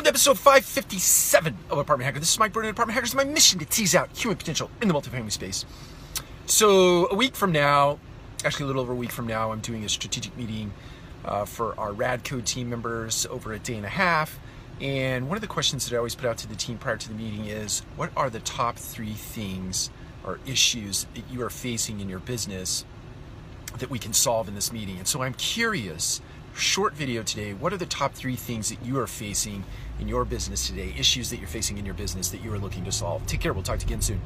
Welcome to episode 557 of Apartment Hacker. This is Mike Brewer, Apartment Hackers. My mission to tease out human potential in the multifamily space. So, a week from now, actually a little over a week from now, I'm doing a strategic meeting uh, for our Radco team members over a day and a half. And one of the questions that I always put out to the team prior to the meeting is what are the top three things or issues that you are facing in your business that we can solve in this meeting? And so I'm curious short video today. What are the top three things that you are facing in your business today, issues that you're facing in your business that you are looking to solve? Take care. We'll talk to you again soon.